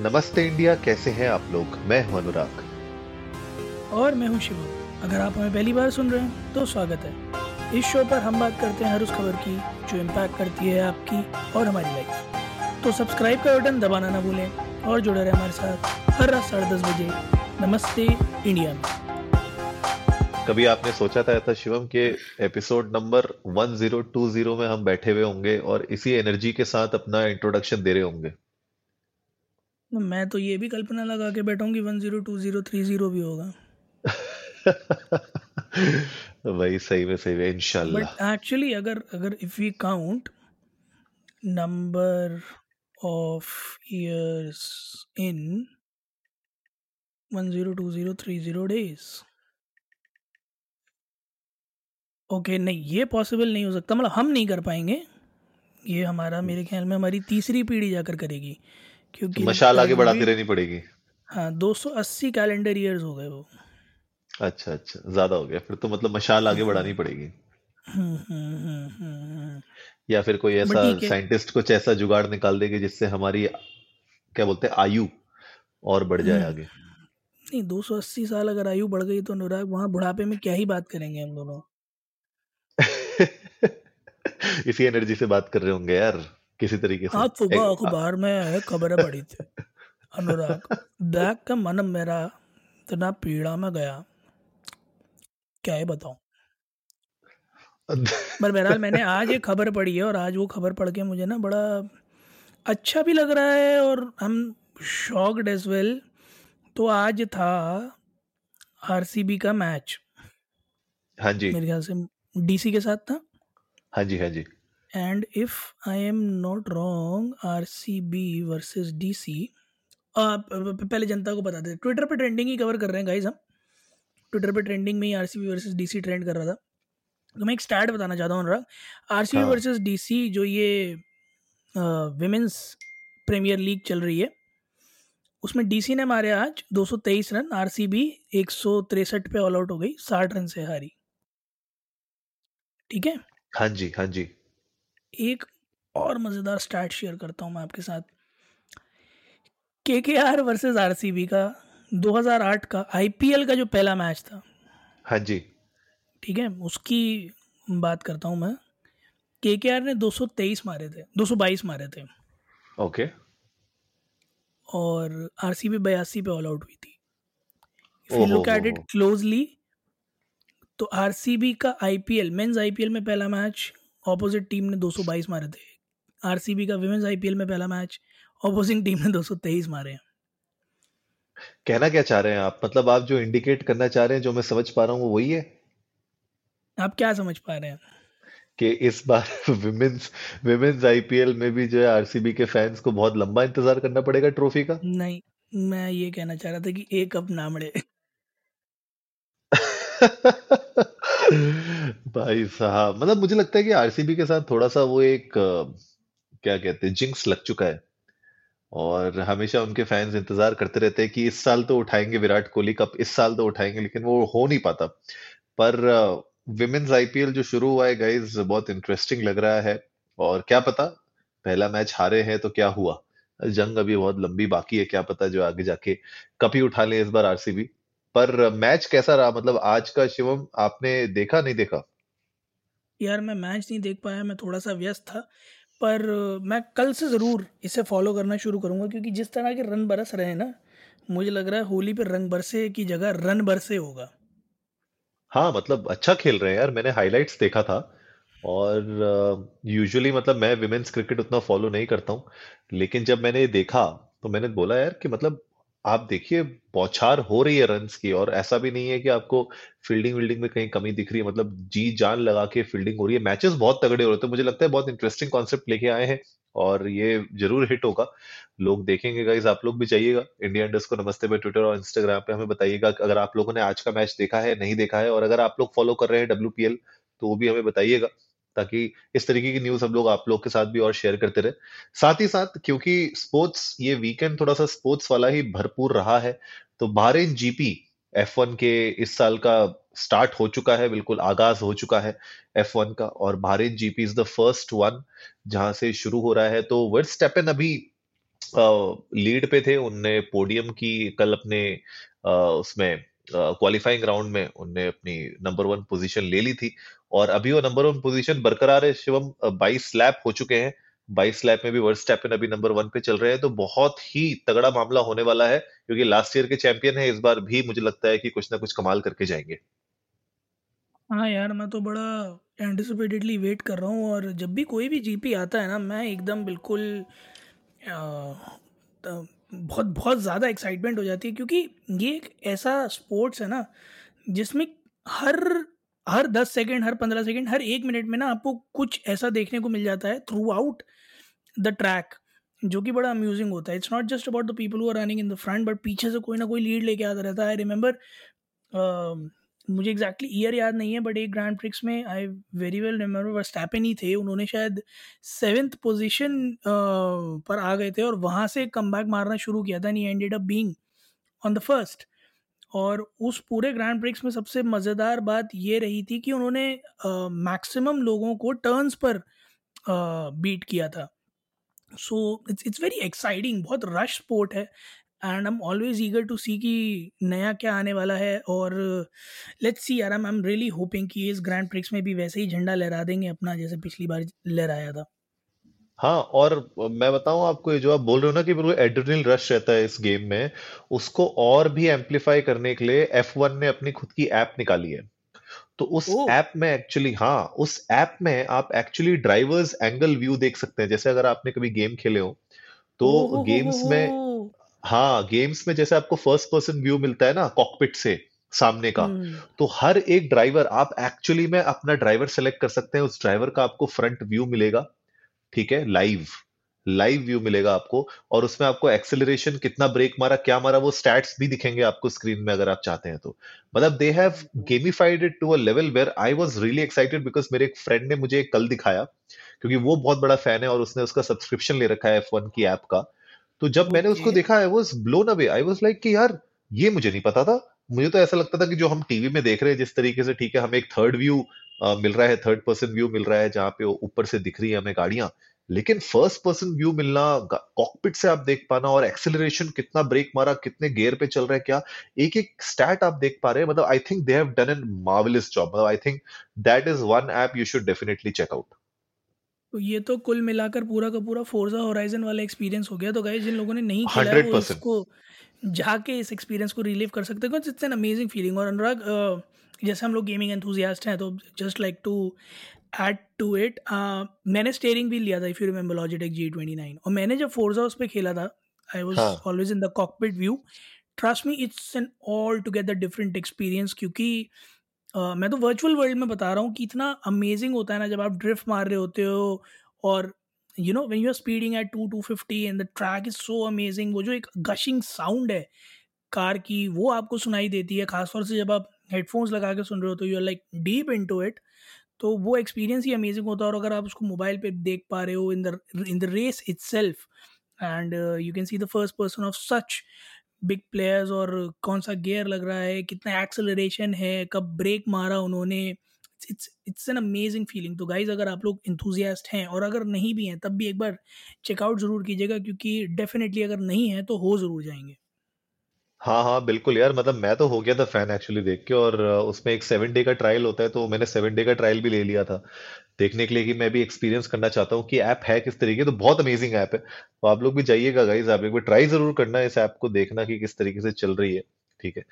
नमस्ते इंडिया कैसे हैं आप लोग? मैं हूँ अनुराग। और मैं हूँ शिवम। अगर आप हमें पहली बार सुन रहे हैं तो स्वागत है। इस शो पर हम बात करते हैं हर उस खबर की जो इम्पैक्ट करती है आपकी और हमारी लाइफ तो सब्सक्राइब का बटन दबाना ना भूलें और जुड़े रहे हमारे साथ हर रात साढ़े दस बजे। नमस्ते इंडिया में। कभी आपने सोचा था ऐसा शिवम के एपिसोड नंबर 1020 में हम बैठे हुए होंगे और इसी एनर्जी के साथ अपना इंट्रोडक्शन दे रहे होंगे? मैं तो ये भी कल्पना लगा के बैठूँगी one zero two zero three zero भी होगा। वही सही में सही में इंशाल्लाह। बट एक्चुअली अगर अगर if we count number of years in one zero two zero three zero days okay नहीं ये पॉसिबल नहीं हो सकता। मतलब हम नहीं कर पाएँगे। ये हमारा मेरे ख्याल में हमारी तीसरी पीढ़ी जाकर करेगी। क्योंकि मशाल आगे बढ़ाती रहनी पड़ेगी। हाँ 280 कैलेंडर ईयर्स हो गए वो। अच्छा अच्छा ज़्यादा हो गया। फिर तो मतलब मशाल आगे बढ़ानी पड़ेगी। हम्म हम्म हम्म हम्म हम्म। या फिर कोई ऐसा साइंटिस्ट कुछ ऐसा जुगाड़ निकाल देगी जिससे हमारी क्या बोलते हैं आयु और बढ़ जाए हम्म। आगे। नहीं 280 साल अगर आयु बढ़ गई तो अनुराग वहाँ बुढ़ापे में क्या ही बात करेंगे हम दोनों? इसी एनर्जी से बात कर रहे होंगे यार। किसी तरीके से। आज सुबह अखबार में खबरें पढ़ी थी। अनुराग देख के मन मेरा इतना पीड़ा में गया। क्या ही बताऊँ? पर बहरहाल मैंने आज एक खबर पढ़ी है और आज वो खबर पढ़ के मुझे ना बड़ा अच्छा भी लग रहा है और हम शॉक्ड एज वेल। तो आज था आरसीबी का मैच। हाँ जी। मेरे ख्याल से डीसी के साथ था? हाँ जी हाँ जी। And if I am not wrong RCB versus DC पहले जनता को बता दें ट्विटर पे ट्रेंडिंग ही कवर कर रहे हैं गाइज़ हम। ट्विटर पे ट्रेंडिंग में ही आरसीबी वर्सेस डीसी ट्रेंड कर रहा था। तो मैं एक स्टैट बताना चाहता हूँ Anurag. R C B versus D C जो ये विमेंस प्रीमियर लीग चल रही है उसमें डीसी ने मारे आज 223 रन आरसीबी एक पे ऑल आउट हो गई 60 रन से हारी। ठीक है? हाँ जी हाँ जी। एक और मज़ेदार स्टैट शेयर करता हूँ मैं आपके साथ। K K R versus R C B का 2008 का आईपीएल का जो पहला मैच था। हाँ जी। ठीक है? उसकी बात करता हूँ मैं। के के आर ने 223 मारे थे 222 मारे थे। ओके। और आर सी बी बयासी पे ऑल आउट हुई थी। If you look at it closely तो आर सी बी का I P L men's I P L में पहला मैच ऑपोजिट टीम ने 222 मारे थे। आर सी बी का विमेंस आईपीएल में पहला मैच ऑपोजिंग टीम ने 223 मारे हैं। कहना क्या चाह रहे हैं आप? मतलब आप जो इंडिकेट करना चाह रहे हैं जो मैं समझ पा रहा हूँ वो वही है? आप क्या समझ पा रहे हैं? कि इस बार विमेंस विमेंस आईपीएल में भी जो है आरसीबी के फैंस को बहुत लंबा इंतज़ार करना पड़ेगा ट्रॉफी का? नहीं मैं ये कहना चाह रहा था कि एक कप नामड़े भाई साहब मतलब मुझे लगता है कि आरसीबी के साथ थोड़ा सा वो एक क्या कहते हैं जिंक्स लग चुका है। और हमेशा उनके फैंस इंतज़ार करते रहते हैं कि इस साल तो उठाएँगे विराट कोहली कप इस साल तो उठाएँगे, लेकिन वो हो नहीं पाता। पर विमेन्स आईपीएल जो शुरू हुआ है गाइज़ बहुत इंटरेस्टिंग लग रहा है। और क्या पता, पहला मैच हारे हैं तो क्या हुआ? जंग अभी बहुत लंबी बाकी है, क्या पता जो आगे जाके कप ही उठा ले इस बार आरसीबी पर मैच कैसा रहा? मतलब आज का शिवम आपने देखा नहीं देखा? यार मैं मैच नहीं देख पाया मैं थोड़ा सा व्यस्त था पर मैं कल से ज़रूर इसे फॉलो करना शुरू करूँगा क्योंकि जिस तरह के रन बरस रहे हैं ना मुझे लग रहा है होली पे रंग बरसे की जगह रन बरसे होगा। हाँ मतलब अच्छा खेल रहे हैं यार मैंने हाइलाइट्स देखा था और यूजुअली uh, मतलब मैं विमेन्स क्रिकेट उतना फॉलो नहीं करता हूँ लेकिन जब मैंने ये देखा तो मैंने बोला यार कि मतलब आप देखिए, बौछार हो रही है रन्स की और ऐसा भी नहीं है कि आपको फील्डिंग विल्डिंग में कहीं कमी दिख रही है। मतलब जी जान लगा के फील्डिंग हो रही है। मैचेस बहुत तगड़े हो रहे थे मुझे लगता है बहुत इंटरेस्टिंग कॉन्सेप्ट लेके आए हैं और ये ज़रूर हिट होगा। लोग देखेंगे गाइज़ आप लोग भी जाइएगा। इंडिया इंडस्ट को नमस्ते पे ट्विटर और इंस्टाग्राम पे हमें बताइएगा अगर आप लोगों ने आज का मैच देखा है, नहीं देखा है और अगर आप लोग फॉलो कर रहे हैं डब्ल्यूपीएल तो वो भी हमें बताइएगा। ताकि इस तरीके की न्यूज़ हम लोग आप लोग के साथ भी और शेयर करते रहे। साथ ही साथ, क्योंकि स्पोर्ट्स ये वीकेंड थोड़ा सा स्पोर्ट्स वाला ही भरपूर रहा है तो bahrain जीपी एफ़ वन के इस साल का स्टार्ट हो चुका है, बिल्कुल आगाज़ हो चुका है एफ़ वन का, और bahrain GP is the first one जहाँ से शुरू हो रहा है। तो वर्स्टेपन अभी लीड पे थे, उनने पोडियम की, कल अपने उसमें क्वालिफाइंग राउंड में उनने अपनी नंबर वन पोजीशन ले ली थी। और अभी वो नंबर वन पोजीशन बरकरार है, शिवम बाईस लैप हो चुके हैं। बाईस लैप में भी वर्स्टैपन अभी नंबर वन पे चल रहे हैं। तो बहुत ही तगड़ा मामला होने वाला है, क्योंकि लास्ट ईयर के चैंपियन है, इस बार भी मुझे लगता है कि कुछ ना कुछ कमाल करके जाएँगे। हाँ यार, मैं तो बड़ा एंटिसिपेटेडली वेट कर रहा हूँ और जब भी कोई भी जीपी आता है ना, मैं एकदम बिल्कुल बहुत बहुत ज़्यादा एक्साइटमेंट हो जाती है क्योंकि ये एक ऐसा स्पोर्ट्स है ना, जिसमें हर हर दस सेकेंड हर पंद्रह सेकेंड हर एक मिनट में ना आपको कुछ ऐसा देखने को मिल जाता है थ्रू आउट द ट्रैक जो कि बड़ा अम्यूजिंग होता है। It's not just about the people who are running in the front but पीछे से कोई ना कोई लीड लेके आता रहता है। आई रिमेंबर मुझे एग्जैक्टली ईयर याद नहीं है बट एक ग्रैंड प्रिक्स में I very well remember Verstappen ही थे। उन्होंने शायद सेवेंथ पोजीशन पर आ गए थे और वहाँ से कम मारना शुरू किया था नी ended up being on the first और उस पूरे ग्रैंड प्रिक्स में सबसे मज़ेदार बात ये रही थी कि उन्होंने मैक्सिमम लोगों को टर्न्स पर बीट किया था। So it's it's very exciting बहुत रश स्पोर्ट है। And I am always eager to see कि नया क्या आने वाला है और लेट्स सी यार आई एम रियली होपिंग कि इस ग्रैंड प्रिक्स में भी वैसे ही झंडा लहरा देंगे अपना जैसे पिछली बार लहराया था। हाँ और मैं बताऊँ आपको ये जो आप बोल रहे हो ना कि बिल्कुल एड्रेनलिन रश रहता है इस गेम में उसको और भी एम्पलीफाई करने के लिए F1 ने अपनी खुद की ऐप निकाली है। तो उस ऐप में एक्चुअली हाँ उस ऐप में आप एक्चुअली ड्राइवर्स एंगल व्यू देख सकते हैं। जैसे अगर आपने कभी गेम खेले हो तो गेम्स में हाँ गेम्स में जैसे आपको फ़र्स्ट पर्सन व्यू मिलता है ना कॉकपिट से सामने का हम्म। तो हर एक ड्राइवर आप एक्चुअली में अपना ड्राइवर सेलेक्ट कर सकते हैं उस ड्राइवर का आपको फ्रंट व्यू मिलेगा ठीक है लाइव लाइव व्यू मिलेगा आपको और उसमें आपको एक्सेलरेशन कितना ब्रेक मारा क्या मारा वो स्टैट्स भी दिखेंगे आपको स्क्रीन में अगर आप चाहते हैं तो। मतलब they have gamified it to a level where I was really excited because मेरे एक फ्रेंड ने मुझे कल दिखाया क्योंकि वो बहुत बड़ा फ़ैन है और उसने उसका सब्सक्रिप्शन ले रखा है एफ़ की ऐप का तो जब मैंने उसको देखा I was blown away I was like कि यार ये मुझे नहीं पता था। मुझे तो ऐसा लगता था कि जो हम टीवी में देख रहे हैं जिस तरीके से ठीक है हमें एक थर्ड व्यू मिल रहा है थर्ड पर्सन व्यू मिल रहा है जहाँ पे ऊपर से दिख रही है हमें गाड़ियाँ। लेकिन फ़र्स्ट पर्सन व्यू मिलना कॉकपिट से आप देख पाना और एक्सेलरेशन कितना ब्रेक मारा कितने गियर पे चल रहा है क्या? एक एक स्टैट आप देख पा रहे हैं मतलब I think they have done an marvellous job मतलब I think that is one app you should definitely check out तो ये तो कुल मिलाकर पूरा का पूरा फोर्जा होराइजन वाला एक्सपीरियंस हो गया। तो गाइस जिन लोगों ने नहीं खेला है वो इसको जाके इस एक्सपीरियंस को रिलीव कर सकते हैं। इट्स एन अमेजिंग फीलिंग और अनुराग जैसे हम लोग गेमिंग एंथुजियास्ट हैं तो just like to add to it मैंने स्टेयरिंग भी लिया था if you remember Logitech G twenty nine और मैंने जब फोर्जा उस पर खेला था I was always in the cockpit view trust me it's an altogether different experience क्योंकि मैं तो वर्चुअल वर्ल्ड में बता रहा हूँ कि इतना अमेजिंग होता है ना जब आप ड्रिफ्ट मार रहे होते हो और you know when you are speeding at two two fifty and the track is so amazing वो जो एक गशिंग साउंड है कार की, वो आपको सुनाई देती है। खासतौर से जब आप हेडफोन्स लगा के सुन रहे हो तो you are like deep into it तो वो एक्सपीरियंस ही अमेजिंग होता है। और अगर आप उसको मोबाइल पे देख पा रहे हो in the in the race itself and you can see the first person of such big players और कौन सा गियर लग रहा है, कितना एक्सेलरेशन है, कब ब्रेक मारा उन्होंने। It's it's an amazing feeling. तो गाइज़ अगर आप लोग इंथुजियास्ट हैं और अगर नहीं भी हैं, तब भी एक बार चेकआउट ज़रूर कीजिएगा, क्योंकि डेफिनेटली अगर नहीं है तो हो ज़रूर जाएँगे। हाँ हाँ बिल्कुल यार मतलब मैं तो हो गया था फ़ैन एक्चुअली देख के और उसमें एक सेवन डे का ट्रायल होता है तो मैंने सेवन डे का ट्रायल भी ले लिया था। देखने के लिए कि मैं भी एक्सपीरियंस करना चाहता हूँ कि ऐप है किस तरीके तो बहुत अमेजिंग ऐप है। तो आप लोग भी जाइएगा गाइज़ आप एक बार ट्राई ज़रूर करना इस ऐप को देखना कि किस तरीके से चल रही है, ठीक है?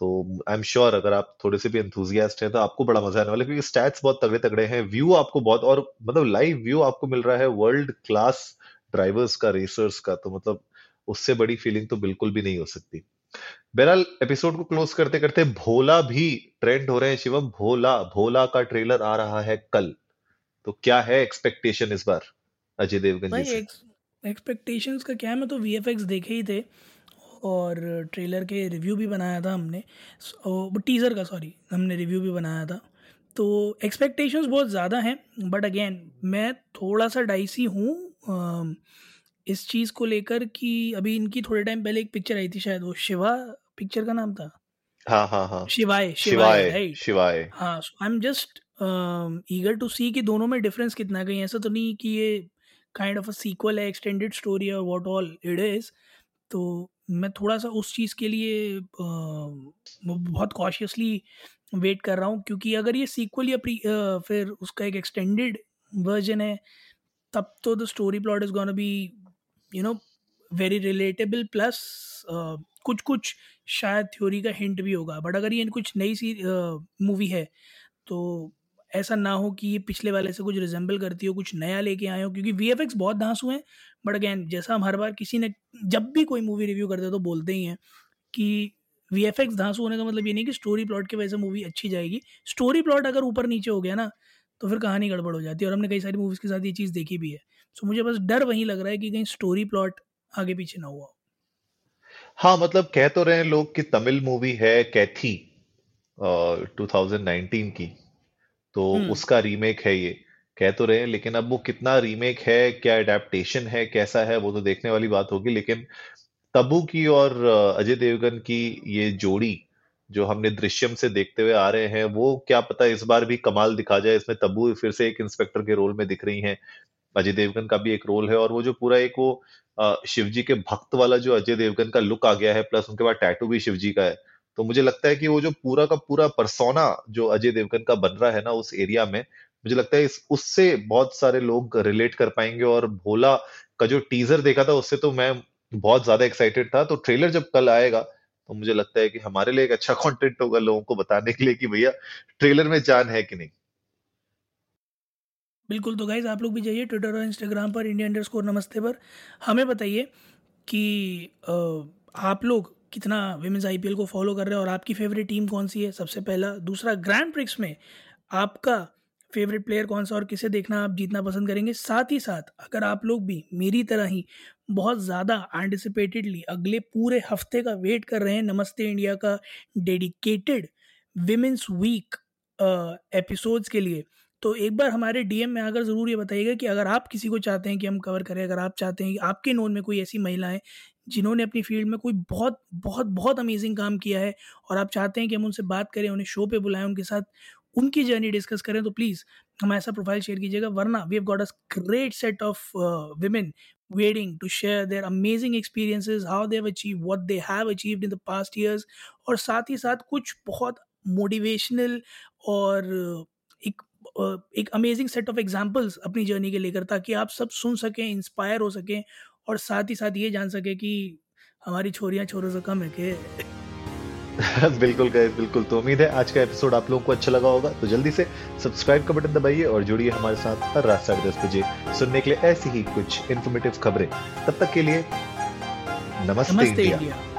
तो आई एम श्योर अगर आप थोड़े से भी एंथुजियास्ट हैं तो आपको बड़ा मज़ा आने वाला है, क्योंकि स्टैट्स बहुत तगड़े तगड़े हैं व्यू आपको बहुत और मतलब लाइव व्यू आपको मिल रहा है वर्ल्ड क्लास ड्राइवर्स का रेसर्स का तो मतलब उससे बड़ी फीलिंग तो बिल्कुल भी नहीं हो सकती। बहरहाल एपिसोड को क्लोज करते करते भोला भी ट्रेंड हो रहे हैं शिवम। भोला भोला का ट्रेलर आ रहा है कल। तो क्या है एक्सपेक्टेशन इस बार अजय देवगन जी एक्स एक्सपेक्टेशंस का क्या है? मैं तो वीएफएक्स देखे ही थे और ट्रेलर के रिव्यू भी बनाया था हमने। टीज़र का सॉरी हमने रिव्यू भी बनाया था। तो एक्सपेक्टेशंस बहुत ज़्यादा हैं बट अगेन मैं थोड़ा सा डाइसी हूँ इस चीज़ को लेकर कि अभी इनकी थोड़े टाइम पहले एक पिक्चर आई थी शायद वो शिवा पिक्चर का नाम था। हाँ हाँ हाँ। शिवाय शिवाय शिवाय राइट शिवाय। हाँ I am just eager to see कि दोनों में डिफरेंस कितना है। कहीं ऐसा तो नहीं कि ये काइंड ऑफ़ अ सीक्वल है extended story what all it is तो मैं थोड़ा सा उस चीज़ के लिए अ, बहुत कॉशियसली वेट कर रहा हूँ क्योंकि अगर ये सीक्वल या प्री अ, फिर उसका एक एक्सटेंडेड वर्जन है तब तो the story plot is gone be you know very relatable plus कुछ कुछ शायद थ्योरी का हिंट भी होगा। बट अगर ये कुछ नई सी मूवी है तो ऐसा ना हो कि ये पिछले वाले से कुछ रिजेंबल करती हो, कुछ नया लेके आए हो, क्योंकि वी एफ़ एक्स बहुत धांसू हैं। बट अगैन जैसा हम हर बार किसी ने, जब भी कोई मूवी रिव्यू करते हैं तो बोलते ही हैं कि वी एफ़ एक्स धांसू होने का मतलब ये नहीं कि स्टोरी प्लॉट की वजह से मूवी अच्छी जाएगी। स्टोरी प्लॉट अगर ऊपर नीचे हो गया ना तो फिर कहानी गड़बड़ हो जाती है। और हमने कई सारी मूवीज़ के साथ ये चीज़ देखी भी है। सो मुझे बस डर वहीं लग रहा है कि कहीं स्टोरी प्लॉट आगे पीछे ना हुआ हाँ। मतलब कह तो रहे हैं लोग कि तमिल मूवी है कैथी थाउज़ेंड नाइनटीन की। तो हम्म। उसका रीमेक है ये। कह तो रहे हैं लेकिन अब वो कितना रीमेक है क्या एडेप्टेशन है कैसा है वो तो देखने वाली बात होगी। लेकिन तबू की और अजय देवगन की ये जोड़ी जो हमने दृश्यम से देखते हुए आ रहे हैं वो क्या पता इस बार भी कमाल दिखा जाए। इसमें तब्बू फिर से एक इंस्पेक्टर के रोल में दिख रही हैं। अजय देवगन का भी एक रोल है और वो जो पूरा एक वो अ, शिव जी के भक्त वाला जो अजय देवगन का लुक आ गया है प्लस उनके बाद टैटू भी शिव जी का है तो मुझे लगता है कि वो जो पूरा का पूरा परसोना जो अजय देवगन का बन रहा है ना उस एरिया में मुझे लगता है इस उससे बहुत सारे लोग रिलेट कर पाएँगे और भोला का जो टीजर देखा था उससे तो मैं बहुत ज़्यादा एक्साइटेड था तो ट्रेलर जब कल आएगा तो मुझे लगता है कि हमारे लिए एक अच्छा कंटेंट होगा लोगों को बताने के लिए कि भैया ट्रेलर में जान है कि नहीं। बिल्कुल तो गाइज़ आप लोग भी जाइए ट्विटर और इंस्टाग्राम पर इंडिया अंडर स्कोर नमस्ते पर। हमें बताइए कि आप लोग कितना विमेंस आईपीएल को फॉलो कर रहे हैं और आपकी फेवरेट टीम कौन सी है? सबसे पहला, दूसरा ग्रैंड प्रिक्स में आपका फेवरेट प्लेयर कौन सा और किसे देखना आप जीतना पसंद करेंगे? साथ ही साथ, अगर आप लोग भी मेरी तरह ही बहुत ज़्यादा एंटिसिपेटेडली अगले पूरे हफ़्ते का वेट कर रहे हैं, नमस्ते इंडिया का डेडिकेटेड विमेंस वीक एपिसोड्स के लिए तो एक बार हमारे डीएम में आकर ज़रूर ये बताइएगा कि अगर आप किसी को चाहते हैं कि हम कवर करें, अगर आप चाहते हैं कि आपके नोन में कोई ऐसी महिला है जिन्होंने अपनी फ़ील्ड में कोई बहुत बहुत बहुत अमेजिंग काम किया है और आप चाहते हैं कि हम उनसे बात करें, उन्हें शो पे बुलाएँ, उनके साथ उनकी जर्नी डिस्कस करें तो प्लीज़ हमारा ऐसा प्रोफ़ाइल शेयर कीजिएगा। वरना we have got a great set of waiting to share their amazing experiences, how they have achieved, what they have achieved in the past years और साथ ही साथ कुछ बहुत मोटिवेशनल और एक एक अमेजिंग सेट ऑफ़ एग्जांपल्स अपनी जर्नी के लेकर ताकि आप सब सुन सकें इंस्पायर हो सकें और साथ ही साथ ये जान सकें कि हमारी छोरियाँ छोरों से कम है के बिल्कुल गाइस बिल्कुल। तो उम्मीद है आज का एपिसोड आप लोगों को अच्छा लगा होगा। तो जल्दी से सब्सक्राइब का बटन दबाइए और जुड़िए हमारे साथ हर रात साढ़े दस बजे सुनने के लिए ऐसी ही कुछ इन्फॉर्मेटिव खबरें। तब तक के लिए नमस्ते नमस्ते इंडिया। इंडिया।